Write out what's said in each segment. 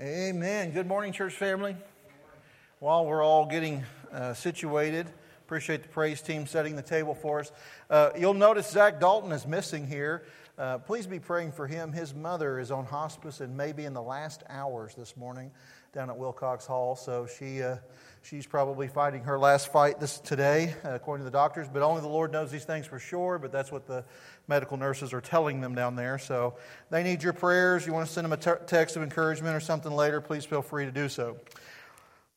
Amen. Good morning, church family. While we're all getting uh, situated, appreciate the praise team setting the table for us. Uh, you'll notice Zach Dalton is missing here. Uh, please be praying for him. His mother is on hospice and maybe in the last hours this morning down at Wilcox Hall. So she, uh, she's probably fighting her last fight this today, uh, according to the doctors. But only the Lord knows these things for sure. But that's what the medical nurses are telling them down there. So they need your prayers. You want to send them a te- text of encouragement or something later, please feel free to do so.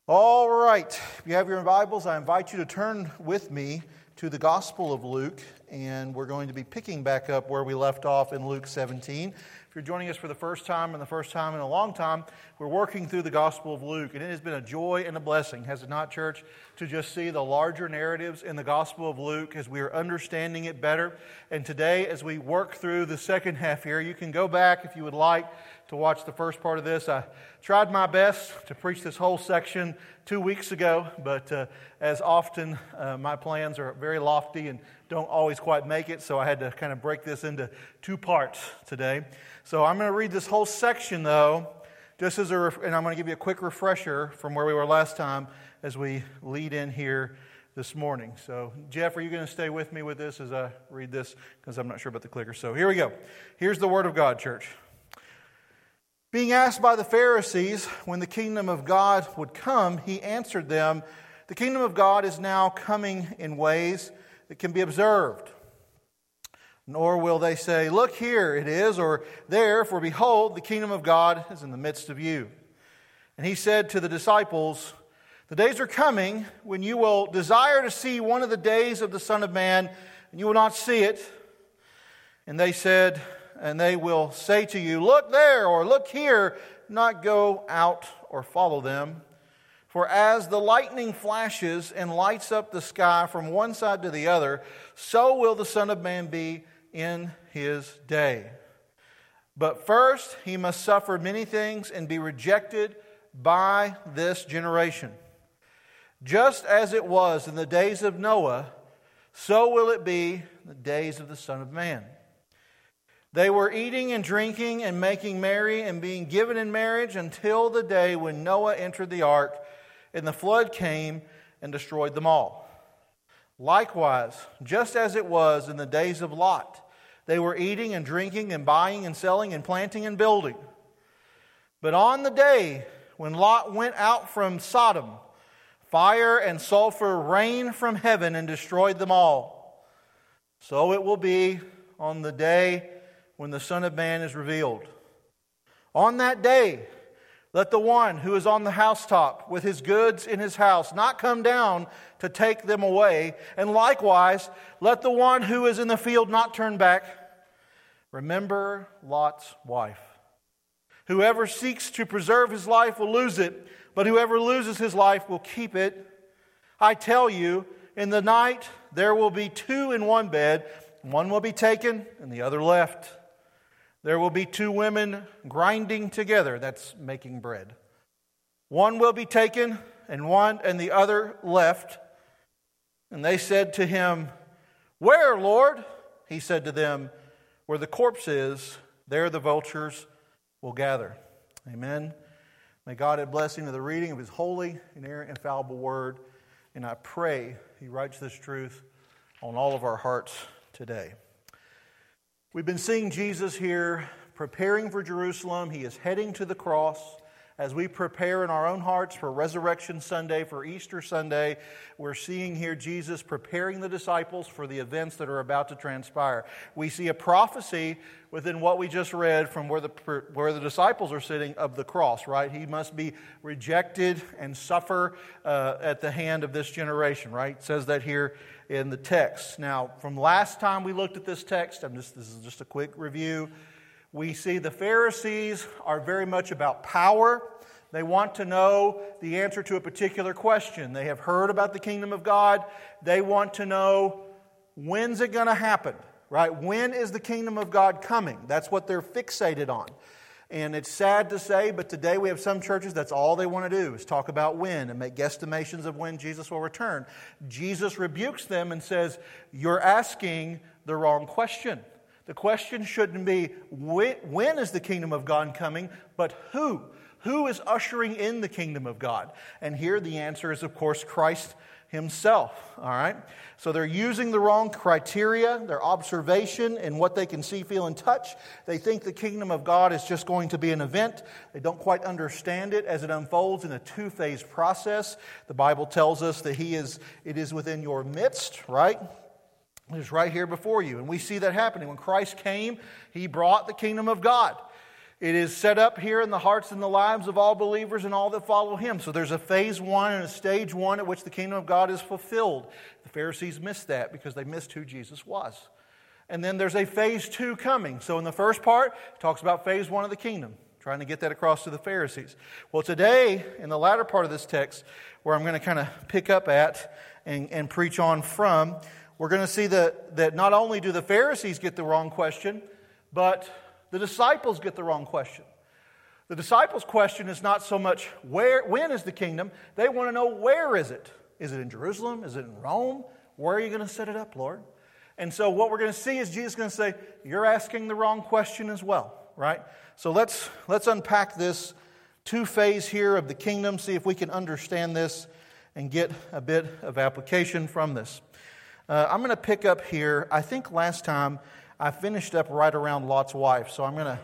All right. If you have your Bibles, I invite you to turn with me to the Gospel of Luke, and we're going to be picking back up where we left off in Luke 17. If you're joining us for the first time and the first time in a long time, we're working through the Gospel of Luke, and it has been a joy and a blessing, has it not, church, to just see the larger narratives in the Gospel of Luke as we are understanding it better. And today, as we work through the second half here, you can go back if you would like to watch the first part of this. I tried my best to preach this whole section two weeks ago, but uh, as often, uh, my plans are very lofty and don't always quite make it, so I had to kind of break this into two parts today. So I'm going to read this whole section, though, just as a, and I'm going to give you a quick refresher from where we were last time as we lead in here this morning. So, Jeff, are you going to stay with me with this as I read this? Because I'm not sure about the clicker. So, here we go. Here's the Word of God, church. Being asked by the Pharisees when the kingdom of God would come, he answered them, The kingdom of God is now coming in ways that can be observed nor will they say, Look, here it is, or there, for behold, the kingdom of God is in the midst of you. And he said to the disciples, The days are coming when you will desire to see one of the days of the Son of Man, and you will not see it. And they said, And they will say to you, Look there, or look here, not go out or follow them. For as the lightning flashes and lights up the sky from one side to the other, so will the Son of Man be in his day. But first, he must suffer many things and be rejected by this generation. Just as it was in the days of Noah, so will it be in the days of the Son of Man. They were eating and drinking and making merry and being given in marriage until the day when Noah entered the ark and the flood came and destroyed them all. Likewise, just as it was in the days of Lot, they were eating and drinking and buying and selling and planting and building. But on the day when Lot went out from Sodom, fire and sulfur rained from heaven and destroyed them all. So it will be on the day when the Son of Man is revealed. On that day, let the one who is on the housetop with his goods in his house not come down to take them away. And likewise, let the one who is in the field not turn back. Remember Lot's wife. Whoever seeks to preserve his life will lose it, but whoever loses his life will keep it. I tell you, in the night there will be two in one bed, one will be taken and the other left. There will be two women grinding together, that's making bread. One will be taken and one and the other left. And they said to him, Where, Lord? He said to them, Where the corpse is, there the vultures will gather. Amen. May God add blessing to the reading of his holy, inerrant, infallible word. And I pray he writes this truth on all of our hearts today. We've been seeing Jesus here preparing for Jerusalem. He is heading to the cross. As we prepare in our own hearts for Resurrection Sunday, for Easter Sunday, we're seeing here Jesus preparing the disciples for the events that are about to transpire. We see a prophecy within what we just read from where the, where the disciples are sitting of the cross, right? He must be rejected and suffer uh, at the hand of this generation, right? It says that here in the text. Now, from last time we looked at this text, I'm just, this is just a quick review. We see the Pharisees are very much about power. They want to know the answer to a particular question. They have heard about the kingdom of God. They want to know when's it going to happen, right? When is the kingdom of God coming? That's what they're fixated on. And it's sad to say, but today we have some churches that's all they want to do is talk about when and make guesstimations of when Jesus will return. Jesus rebukes them and says, You're asking the wrong question. The question shouldn't be when is the kingdom of God coming, but who? Who is ushering in the kingdom of God? And here the answer is, of course, Christ himself. All right? So they're using the wrong criteria, their observation, and what they can see, feel, and touch. They think the kingdom of God is just going to be an event. They don't quite understand it as it unfolds in a two phase process. The Bible tells us that he is, it is within your midst, right? It is right here before you. And we see that happening. When Christ came, he brought the kingdom of God. It is set up here in the hearts and the lives of all believers and all that follow him. So there's a phase one and a stage one at which the kingdom of God is fulfilled. The Pharisees missed that because they missed who Jesus was. And then there's a phase two coming. So in the first part, it talks about phase one of the kingdom, trying to get that across to the Pharisees. Well, today, in the latter part of this text, where I'm going to kind of pick up at and, and preach on from, we're going to see that, that not only do the Pharisees get the wrong question, but the disciples get the wrong question. The disciples' question is not so much where, when is the kingdom? They want to know where is it? Is it in Jerusalem? Is it in Rome? Where are you going to set it up, Lord? And so what we're going to see is Jesus going to say, You're asking the wrong question as well, right? So let's, let's unpack this two phase here of the kingdom, see if we can understand this and get a bit of application from this. Uh, I'm going to pick up here. I think last time I finished up right around Lot's wife. So I'm going to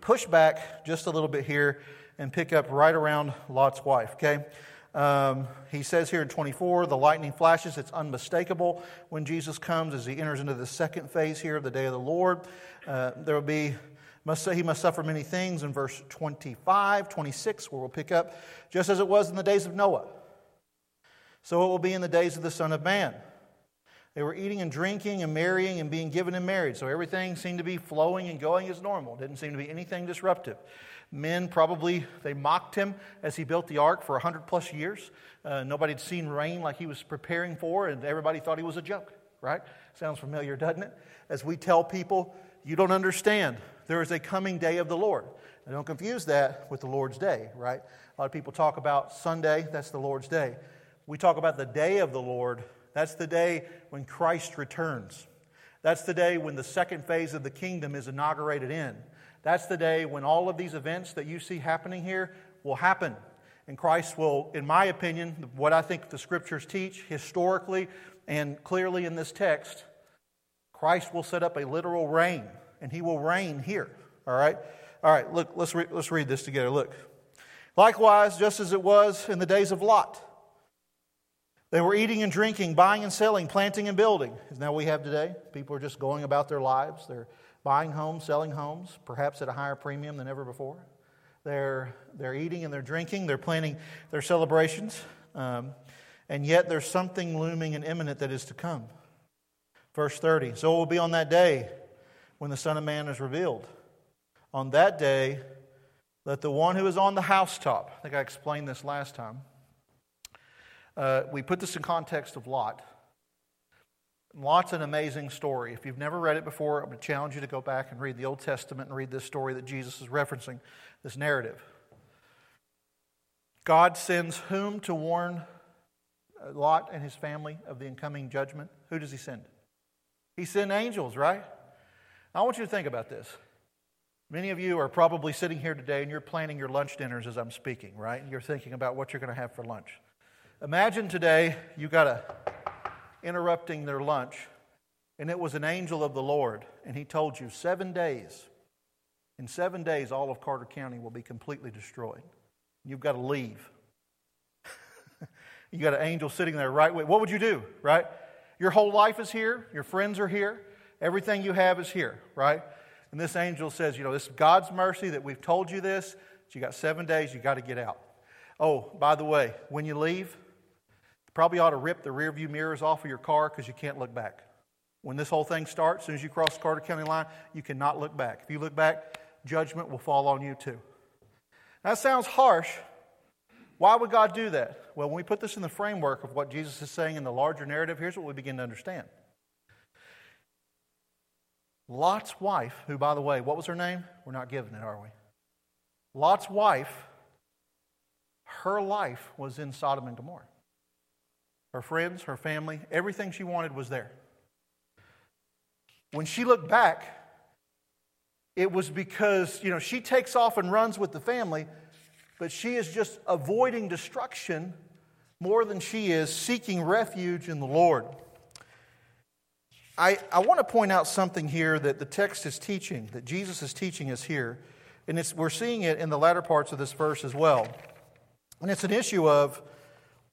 push back just a little bit here and pick up right around Lot's wife, okay? Um, he says here in 24, the lightning flashes. It's unmistakable when Jesus comes as he enters into the second phase here of the day of the Lord. Uh, there will be, must say, he must suffer many things in verse 25, 26, where we'll pick up, just as it was in the days of Noah. So it will be in the days of the Son of Man. They were eating and drinking and marrying and being given in marriage. So everything seemed to be flowing and going as normal. Didn't seem to be anything disruptive. Men probably, they mocked him as he built the ark for 100 plus years. Uh, nobody had seen rain like he was preparing for, and everybody thought he was a joke, right? Sounds familiar, doesn't it? As we tell people, you don't understand. There is a coming day of the Lord. Don't confuse that with the Lord's day, right? A lot of people talk about Sunday, that's the Lord's day. We talk about the day of the Lord that's the day when Christ returns. That's the day when the second phase of the kingdom is inaugurated in. That's the day when all of these events that you see happening here will happen. And Christ will, in my opinion, what I think the scriptures teach historically and clearly in this text, Christ will set up a literal reign, and he will reign here. All right? All right, look, let's, re- let's read this together. Look. Likewise, just as it was in the days of Lot. They were eating and drinking, buying and selling, planting and building. Isn't that what we have today? People are just going about their lives. They're buying homes, selling homes, perhaps at a higher premium than ever before. They're, they're eating and they're drinking, they're planning their celebrations, um, and yet there's something looming and imminent that is to come. Verse 30 So it will be on that day when the Son of Man is revealed. On that day, let the one who is on the housetop, I think I explained this last time uh, we put this in context of Lot. Lot's an amazing story. If you've never read it before, I'm going to challenge you to go back and read the Old Testament and read this story that Jesus is referencing, this narrative. God sends whom to warn uh, Lot and his family of the incoming judgment? Who does he send? He sent angels, right? I want you to think about this. Many of you are probably sitting here today and you're planning your lunch dinners as I'm speaking, right? And you're thinking about what you're going to have for lunch. Imagine today you got a interrupting their lunch, and it was an angel of the Lord, and he told you seven days. In seven days, all of Carter County will be completely destroyed. You've got to leave. you got an angel sitting there right way. What would you do, right? Your whole life is here, your friends are here, everything you have is here, right? And this angel says, you know, this is God's mercy that we've told you this, you got seven days, you got to get out. Oh, by the way, when you leave, Probably ought to rip the rear view mirrors off of your car because you can't look back. When this whole thing starts, as soon as you cross the Carter County line, you cannot look back. If you look back, judgment will fall on you too. That sounds harsh. Why would God do that? Well, when we put this in the framework of what Jesus is saying in the larger narrative, here's what we begin to understand. Lot's wife, who, by the way, what was her name? We're not given it, are we? Lot's wife, her life was in Sodom and Gomorrah her friends, her family, everything she wanted was there. When she looked back, it was because, you know, she takes off and runs with the family, but she is just avoiding destruction more than she is seeking refuge in the Lord. I, I want to point out something here that the text is teaching, that Jesus is teaching us here. And it's, we're seeing it in the latter parts of this verse as well. And it's an issue of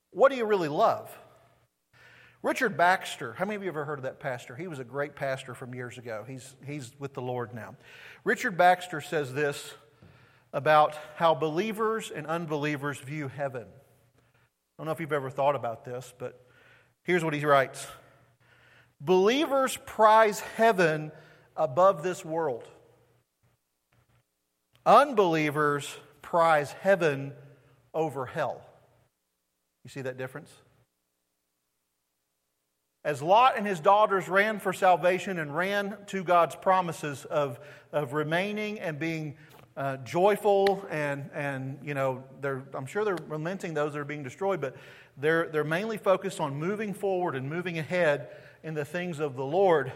what do you really love? Richard Baxter, how many of you ever heard of that pastor? He was a great pastor from years ago. He's, he's with the Lord now. Richard Baxter says this about how believers and unbelievers view heaven. I don't know if you've ever thought about this, but here's what he writes Believers prize heaven above this world. Unbelievers prize heaven over hell. You see that difference? As Lot and his daughters ran for salvation and ran to God's promises of, of remaining and being uh, joyful, and, and you know, I'm sure they're lamenting those that are being destroyed, but they're, they're mainly focused on moving forward and moving ahead in the things of the Lord,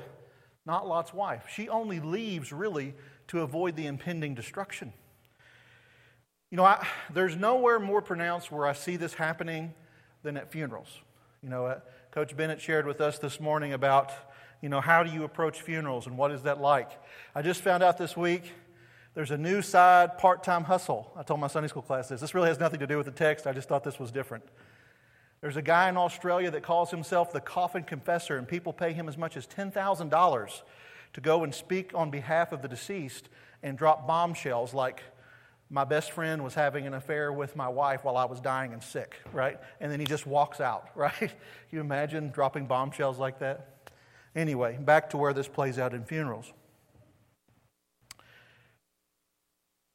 not Lot's wife. She only leaves really to avoid the impending destruction. You know, I, there's nowhere more pronounced where I see this happening than at funerals. You know, uh, Coach Bennett shared with us this morning about, you know, how do you approach funerals and what is that like? I just found out this week there's a new side part time hustle. I told my Sunday school class this. This really has nothing to do with the text. I just thought this was different. There's a guy in Australia that calls himself the coffin confessor, and people pay him as much as $10,000 to go and speak on behalf of the deceased and drop bombshells like, my best friend was having an affair with my wife while I was dying and sick, right? And then he just walks out, right? You imagine dropping bombshells like that? Anyway, back to where this plays out in funerals.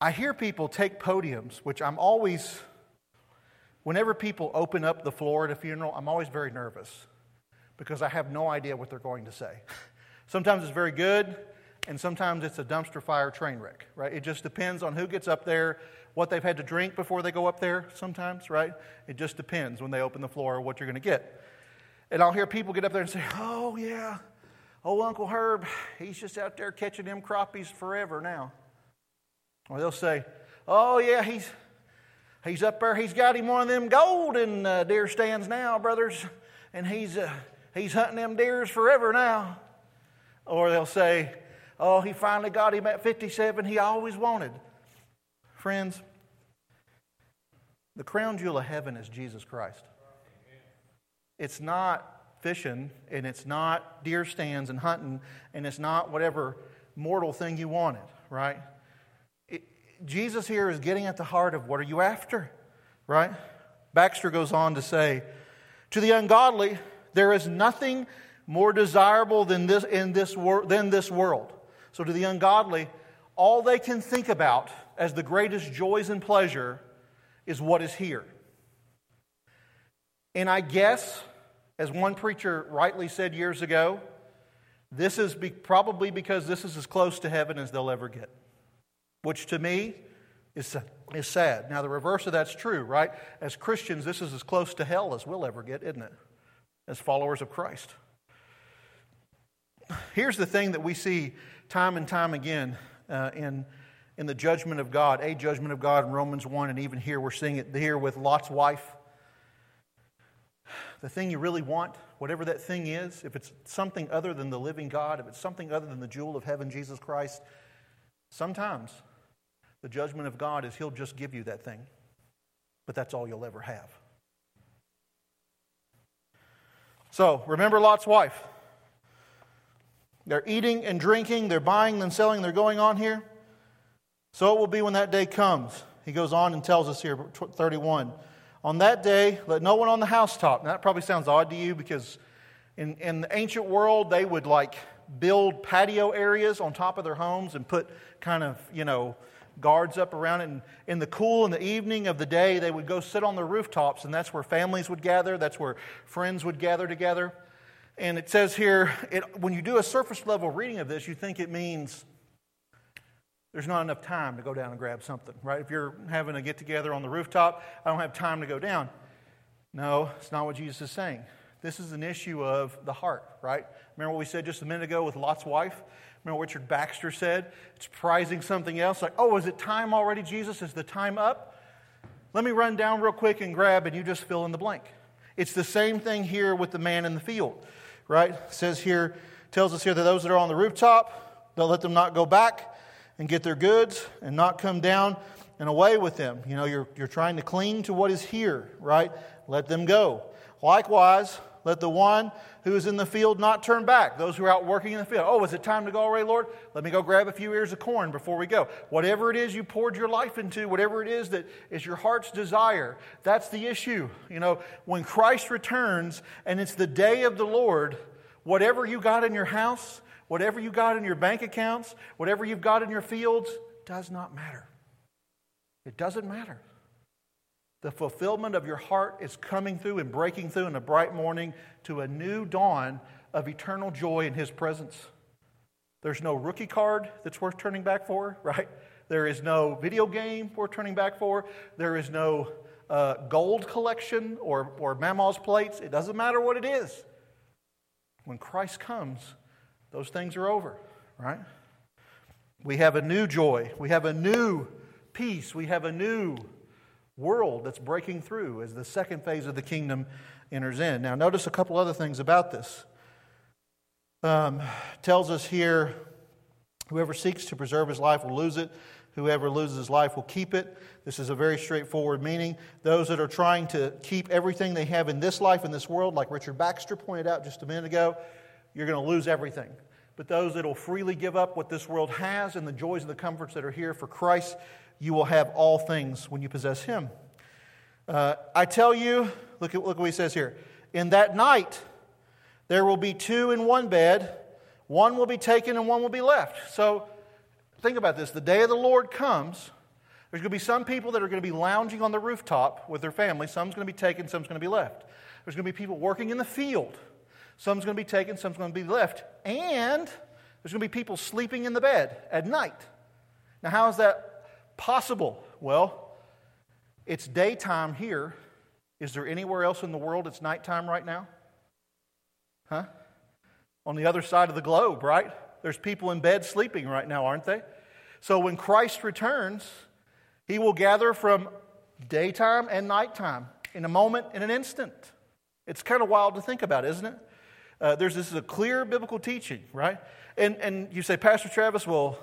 I hear people take podiums, which I'm always, whenever people open up the floor at a funeral, I'm always very nervous because I have no idea what they're going to say. Sometimes it's very good, and sometimes it's a dumpster fire train wreck, right? It just depends on who gets up there, what they've had to drink before they go up there, sometimes, right? It just depends when they open the floor what you're going to get. And I'll hear people get up there and say, Oh, yeah, old Uncle Herb, he's just out there catching them crappies forever now. Or they'll say, Oh, yeah, he's, he's up there, he's got him one of them golden uh, deer stands now, brothers, and he's, uh, he's hunting them deers forever now. Or they'll say, Oh, he finally got him at 57 he always wanted. Friends, the crown jewel of heaven is Jesus Christ. It's not fishing, and it's not deer stands and hunting, and it's not whatever mortal thing you wanted, right? It, Jesus here is getting at the heart of what are you after, right? Baxter goes on to say, To the ungodly, there is nothing more desirable than this, in this wor- than this world. So, to the ungodly, all they can think about as the greatest joys and pleasure is what is here. And I guess, as one preacher rightly said years ago, this is be- probably because this is as close to heaven as they'll ever get, which to me is, is sad. Now, the reverse of that's true, right? As Christians, this is as close to hell as we'll ever get, isn't it? As followers of Christ. Here's the thing that we see time and time again uh, in, in the judgment of God, a judgment of God in Romans 1, and even here we're seeing it here with Lot's wife. The thing you really want, whatever that thing is, if it's something other than the living God, if it's something other than the jewel of heaven, Jesus Christ, sometimes the judgment of God is He'll just give you that thing, but that's all you'll ever have. So remember Lot's wife. They're eating and drinking, they're buying and selling, they're going on here. So it will be when that day comes. He goes on and tells us here, 31. On that day, let no one on the housetop. Now, that probably sounds odd to you because in, in the ancient world, they would like build patio areas on top of their homes and put kind of, you know, guards up around it. And in the cool in the evening of the day, they would go sit on the rooftops, and that's where families would gather, that's where friends would gather together. And it says here, it, when you do a surface level reading of this, you think it means there's not enough time to go down and grab something, right? If you're having a get together on the rooftop, I don't have time to go down. No, it's not what Jesus is saying. This is an issue of the heart, right? Remember what we said just a minute ago with Lot's wife? Remember what Richard Baxter said? It's prizing something else. Like, oh, is it time already, Jesus? Is the time up? Let me run down real quick and grab, and you just fill in the blank. It's the same thing here with the man in the field, right? It says here, tells us here that those that are on the rooftop, they'll let them not go back and get their goods and not come down and away with them. You know, you're, you're trying to cling to what is here, right? Let them go. Likewise, let the one who is in the field not turn back. Those who are out working in the field. Oh, is it time to go already, Lord? Let me go grab a few ears of corn before we go. Whatever it is you poured your life into, whatever it is that is your heart's desire, that's the issue. You know, when Christ returns and it's the day of the Lord, whatever you got in your house, whatever you got in your bank accounts, whatever you've got in your fields, does not matter. It doesn't matter. The fulfillment of your heart is coming through and breaking through in a bright morning to a new dawn of eternal joy in His presence. There's no rookie card that's worth turning back for, right? There is no video game worth turning back for. There is no uh, gold collection or, or Mama's plates. It doesn't matter what it is. When Christ comes, those things are over, right? We have a new joy. We have a new peace. We have a new world that's breaking through as the second phase of the kingdom enters in. Now, notice a couple other things about this. Um, tells us here whoever seeks to preserve his life will lose it, whoever loses his life will keep it. This is a very straightforward meaning. Those that are trying to keep everything they have in this life, in this world, like Richard Baxter pointed out just a minute ago, you're going to lose everything. But those that will freely give up what this world has and the joys and the comforts that are here for Christ, you will have all things when you possess Him. Uh, I tell you, look at, look what he says here. In that night, there will be two in one bed, one will be taken and one will be left. So think about this. The day of the Lord comes, there's going to be some people that are going to be lounging on the rooftop with their family. Some's going to be taken, some's going to be left. There's going to be people working in the field. Some's going to be taken, some's going to be left. And there's going to be people sleeping in the bed at night. Now, how is that possible? Well, it's daytime here. Is there anywhere else in the world it's nighttime right now? Huh? On the other side of the globe, right? There's people in bed sleeping right now, aren't they? So when Christ returns, he will gather from daytime and nighttime in a moment, in an instant. It's kind of wild to think about, isn't it? Uh, there's this is a clear biblical teaching, right? And, and you say, Pastor Travis, well,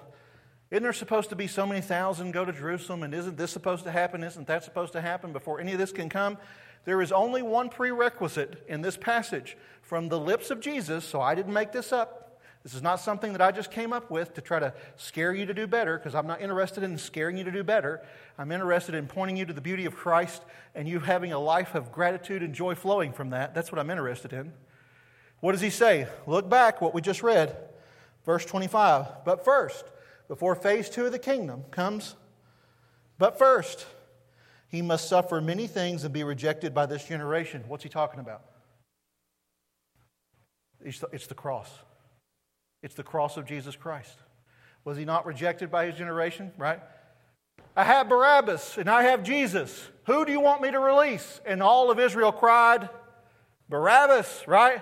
isn't there supposed to be so many thousand go to Jerusalem? And isn't this supposed to happen? Isn't that supposed to happen before any of this can come? There is only one prerequisite in this passage from the lips of Jesus, so I didn't make this up. This is not something that I just came up with to try to scare you to do better, because I'm not interested in scaring you to do better. I'm interested in pointing you to the beauty of Christ and you having a life of gratitude and joy flowing from that. That's what I'm interested in. What does he say? Look back, what we just read, verse 25. But first, before phase two of the kingdom comes. But first, he must suffer many things and be rejected by this generation. What's he talking about? It's the cross. It's the cross of Jesus Christ. Was he not rejected by his generation, right? I have Barabbas and I have Jesus. Who do you want me to release? And all of Israel cried, Barabbas, right?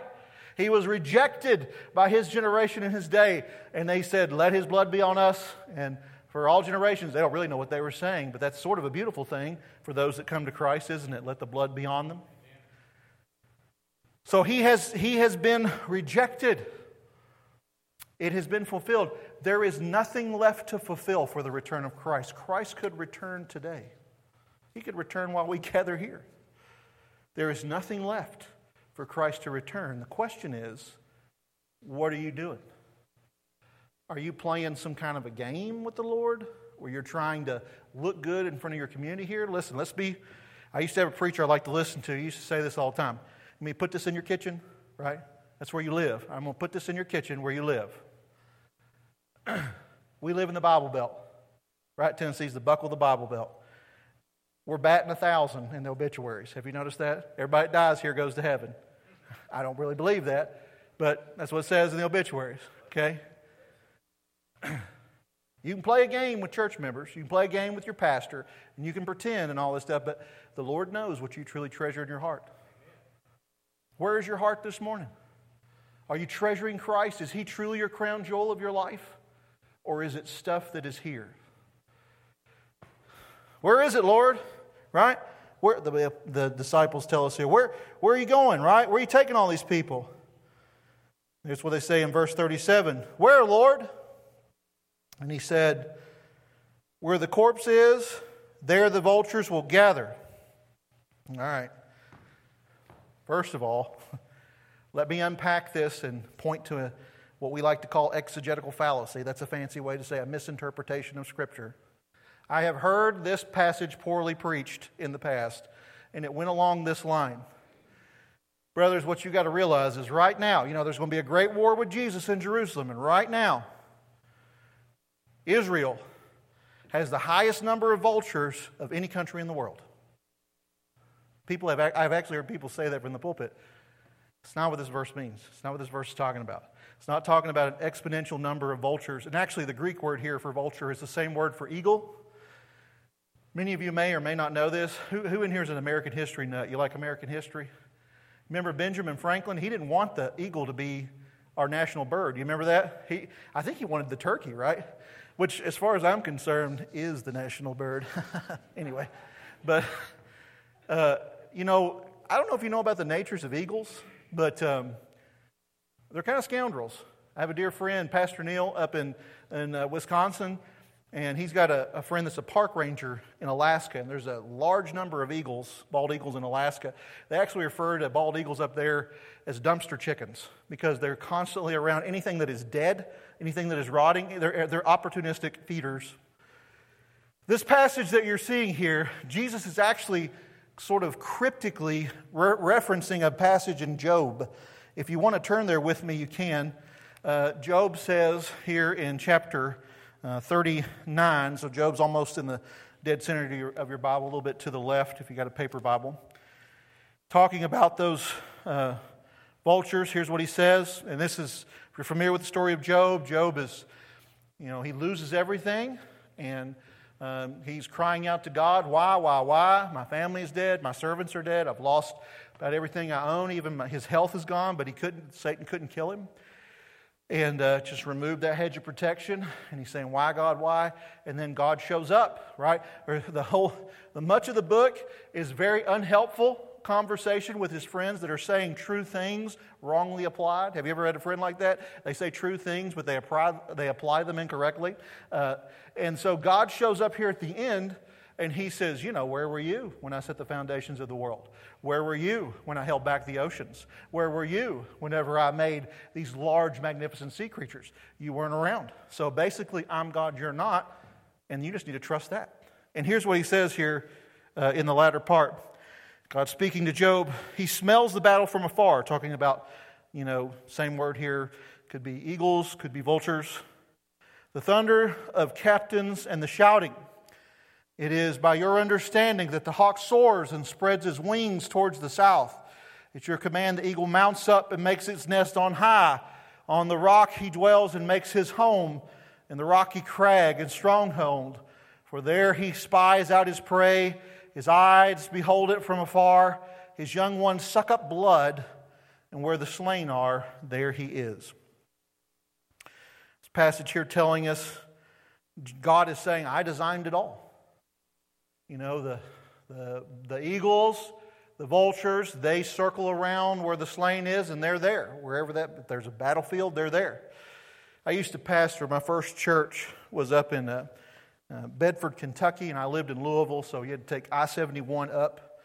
He was rejected by his generation in his day, and they said, Let his blood be on us. And for all generations, they don't really know what they were saying, but that's sort of a beautiful thing for those that come to Christ, isn't it? Let the blood be on them. So he has, he has been rejected. It has been fulfilled. There is nothing left to fulfill for the return of Christ. Christ could return today, He could return while we gather here. There is nothing left for Christ to return. The question is, what are you doing? Are you playing some kind of a game with the Lord where you're trying to look good in front of your community here? Listen, let's be. I used to have a preacher I like to listen to. He used to say this all the time. I mean, put this in your kitchen, right? That's where you live. I'm going to put this in your kitchen where you live. we live in the Bible Belt, right? Tennessee's the buckle of the Bible Belt. We're batting a thousand in the obituaries. Have you noticed that? Everybody that dies here goes to heaven. I don't really believe that, but that's what it says in the obituaries, okay? You can play a game with church members, you can play a game with your pastor, and you can pretend and all this stuff, but the Lord knows what you truly treasure in your heart. Where is your heart this morning? Are you treasuring Christ? Is He truly your crown jewel of your life? Or is it stuff that is here? Where is it, Lord? Right? Where, the, the disciples tell us here, where, where are you going, right? Where are you taking all these people? Here's what they say in verse 37 Where, Lord? And he said, Where the corpse is, there the vultures will gather. All right. First of all, let me unpack this and point to a, what we like to call exegetical fallacy. That's a fancy way to say a misinterpretation of Scripture. I have heard this passage poorly preached in the past, and it went along this line. Brothers, what you got to realize is right now, you know, there's going to be a great war with Jesus in Jerusalem, and right now, Israel has the highest number of vultures of any country in the world. People have, I've actually heard people say that from the pulpit. It's not what this verse means. It's not what this verse is talking about. It's not talking about an exponential number of vultures. And actually, the Greek word here for vulture is the same word for eagle. Many of you may or may not know this. Who, who in here is an American history nut? You like American history? Remember Benjamin Franklin? He didn't want the eagle to be our national bird. You remember that? He, I think he wanted the turkey, right? Which, as far as I'm concerned, is the national bird. anyway, but, uh, you know, I don't know if you know about the natures of eagles, but um, they're kind of scoundrels. I have a dear friend, Pastor Neil, up in, in uh, Wisconsin. And he's got a, a, friend that's a park ranger in Alaska, and there's a large number of eagles, bald eagles in Alaska. They actually refer to bald eagles up there as dumpster chickens because they're constantly around anything that is dead, anything that is rotting. They're, they're opportunistic feeders. This passage that you're seeing here, Jesus is actually sort of cryptically re- referencing a passage in Job. If you want to turn there with me, you can. Uh, Job says here in chapter uh, 39. So Job's almost in the dead center of your, of your, Bible, a little bit to the left if you got a paper Bible. Talking about those uh, vultures, here's what he says. And this is, if you're familiar with the story of Job, Job is, you know, he loses everything and um, he's crying out to God, Why, why, why? My family is dead. My servants are dead. I've lost about everything I own. Even my, his health is gone, but he couldn't, Satan couldn't kill him and uh, just remove that hedge of protection. And he's saying, "Why, God? Why?" And then God shows up. Right? Or the whole, the much of the book is very unhelpful conversation with his friends that are saying true things wrongly applied. Have you ever had a friend like that? They say true things, but they apply they apply them incorrectly. Uh, and so God shows up here at the end. And he says, You know, where were you when I set the foundations of the world? Where were you when I held back the oceans? Where were you whenever I made these large, magnificent sea creatures? You weren't around. So basically, I'm God, you're not, and you just need to trust that. And here's what he says here uh, in the latter part God speaking to Job, he smells the battle from afar, talking about, you know, same word here, could be eagles, could be vultures. The thunder of captains and the shouting it is by your understanding that the hawk soars and spreads his wings towards the south. At your command, the eagle mounts up and makes its nest on high. On the rock he dwells and makes his home, in the rocky crag and stronghold. For there he spies out his prey. His eyes behold it from afar. His young ones suck up blood, and where the slain are, there he is. This passage here telling us God is saying, I designed it all. You know, the, the, the eagles, the vultures, they circle around where the slain is, and they're there. Wherever that, there's a battlefield, they're there. I used to pastor, my first church was up in uh, uh, Bedford, Kentucky, and I lived in Louisville, so you had to take I 71 up.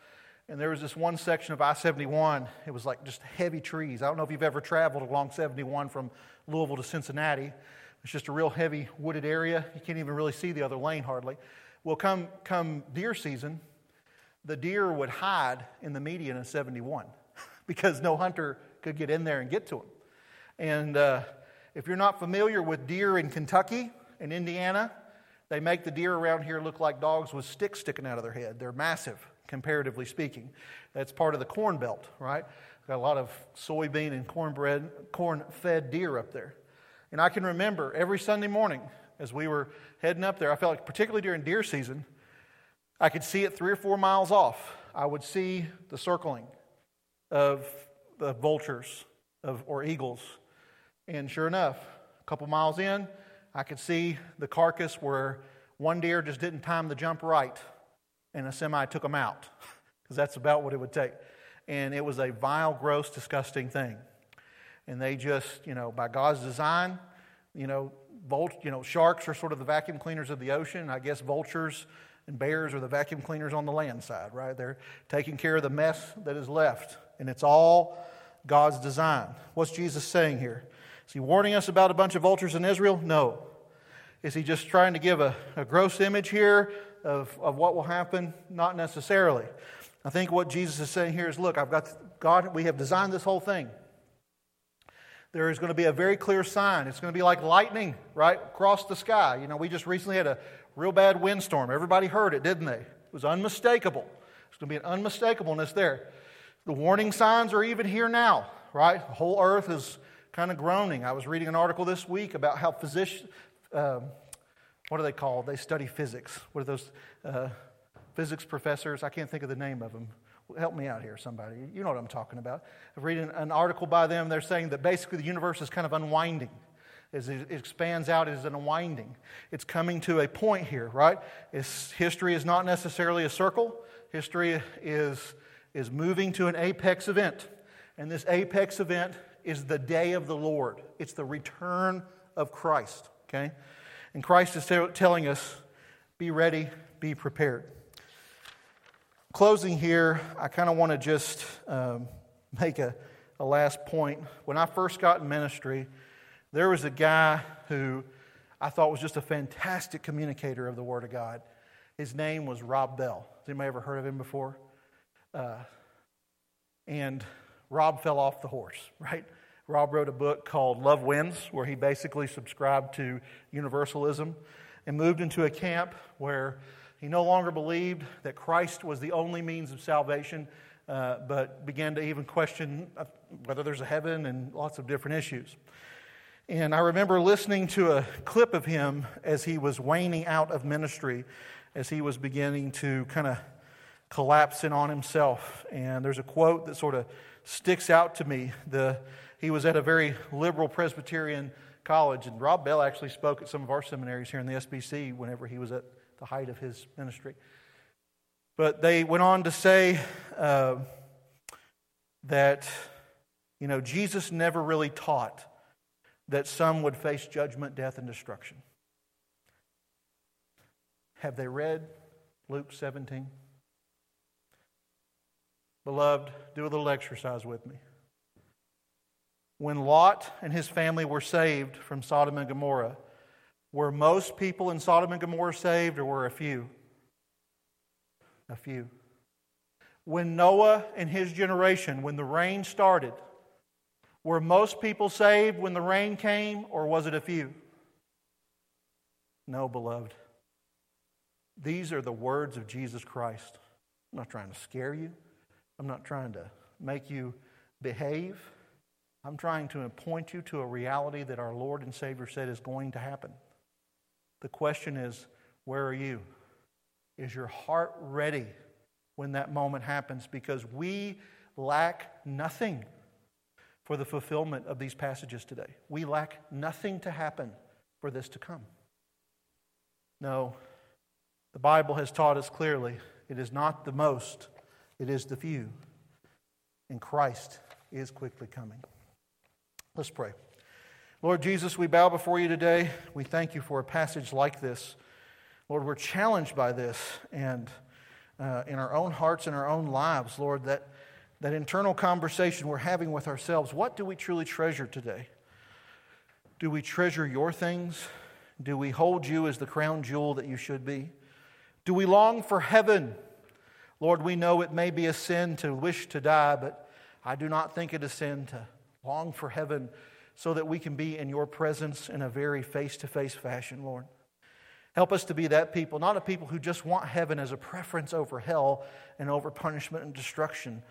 And there was this one section of I 71, it was like just heavy trees. I don't know if you've ever traveled along 71 from Louisville to Cincinnati. It's just a real heavy wooded area. You can't even really see the other lane hardly. Well, come, come deer season, the deer would hide in the median of 71 because no hunter could get in there and get to them. And uh, if you're not familiar with deer in Kentucky and Indiana, they make the deer around here look like dogs with sticks sticking out of their head. They're massive, comparatively speaking. That's part of the corn belt, right? Got a lot of soybean and cornbread, corn-fed deer up there. And I can remember every Sunday morning as we were heading up there, I felt like, particularly during deer season, I could see it three or four miles off. I would see the circling of the vultures of, or eagles. And sure enough, a couple miles in, I could see the carcass where one deer just didn't time the jump right, and a semi took him out, because that's about what it would take. And it was a vile, gross, disgusting thing. And they just, you know, by God's design, you know, vult, you know, sharks are sort of the vacuum cleaners of the ocean. I guess vultures and bears are the vacuum cleaners on the land side, right? They're taking care of the mess that is left. And it's all God's design. What's Jesus saying here? Is he warning us about a bunch of vultures in Israel? No. Is he just trying to give a, a gross image here of, of what will happen? Not necessarily. I think what Jesus is saying here is look, I've got God, we have designed this whole thing. There is going to be a very clear sign. It's going to be like lightning, right, across the sky. You know, we just recently had a real bad windstorm. Everybody heard it, didn't they? It was unmistakable. There's going to be an unmistakableness there. The warning signs are even here now, right? The whole earth is kind of groaning. I was reading an article this week about how physicians, um, what are they called? They study physics. What are those uh, physics professors? I can't think of the name of them. Help me out here, somebody. You know what I'm talking about. I'm reading an article by them. They're saying that basically the universe is kind of unwinding. As it expands out, is an unwinding. It's coming to a point here, right? It's, history is not necessarily a circle. History is, is moving to an apex event. And this apex event is the day of the Lord. It's the return of Christ, okay? And Christ is t- telling us be ready, be prepared. Closing here, I kind of want to just um, make a, a last point. When I first got in ministry, there was a guy who I thought was just a fantastic communicator of the Word of God. His name was Rob Bell. Has anybody ever heard of him before? Uh, and Rob fell off the horse, right? Rob wrote a book called Love Wins, where he basically subscribed to universalism and moved into a camp where he no longer believed that Christ was the only means of salvation, uh, but began to even question uh, whether there's a heaven and lots of different issues. And I remember listening to a clip of him as he was waning out of ministry, as he was beginning to kind of collapse in on himself. And there's a quote that sort of sticks out to me. The, he was at a very liberal Presbyterian college, and Rob Bell actually spoke at some of our seminaries here in the SBC whenever he was at the height of his ministry. But they went on to say uh, that, you know, Jesus never really taught that some would face judgment, death, and destruction. Have they read Luke 17? Beloved, do a little exercise with me. When Lot and his family were saved from Sodom and Gomorrah, were most people in Sodom and Gomorrah saved, or were a few? A few. When Noah and his generation, when the rain started, were most people saved when the rain came, or was it a few? No, beloved. These are the words of Jesus Christ. I'm not trying to scare you. I'm not trying to make you behave. I'm trying to point you to a reality that our Lord and Savior said is going to happen. The question is, where are you? Is your heart ready when that moment happens? Because we lack nothing for the fulfillment of these passages today. We lack nothing to happen for this to come. No, the Bible has taught us clearly it is not the most, it is the few. And Christ is quickly coming. Let's pray. Lord Jesus, we bow before you today. We thank you for a passage like this. Lord, we're challenged by this and uh, in our own hearts and our own lives, Lord, that, that internal conversation we're having with ourselves. What do we truly treasure today? Do we treasure your things? Do we hold you as the crown jewel that you should be? Do we long for heaven? Lord, we know it may be a sin to wish to die, but I do not think it a sin to long for heaven so that we can be in your presence in a very face to face fashion, Lord. Help us to be that people, not a people who just want heaven as a preference over hell and over punishment and destruction,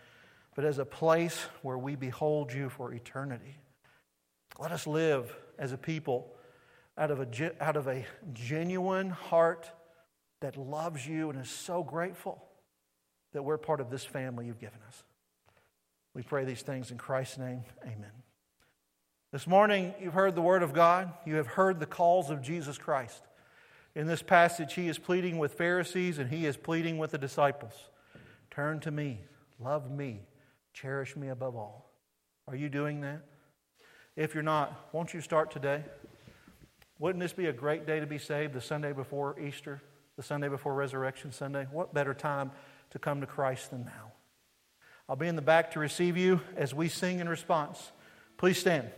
but as a place where we behold you for eternity. Let us live as a people out of a, out of a genuine heart that loves you and is so grateful that we're part of this family you've given us. We pray these things in Christ's name. Amen. This morning, you've heard the word of God, you have heard the calls of Jesus Christ. In this passage, he is pleading with Pharisees and he is pleading with the disciples Turn to me, love me, cherish me above all. Are you doing that? If you're not, won't you start today? Wouldn't this be a great day to be saved, the Sunday before Easter, the Sunday before Resurrection Sunday? What better time to come to Christ than now? I'll be in the back to receive you as we sing in response. Please stand.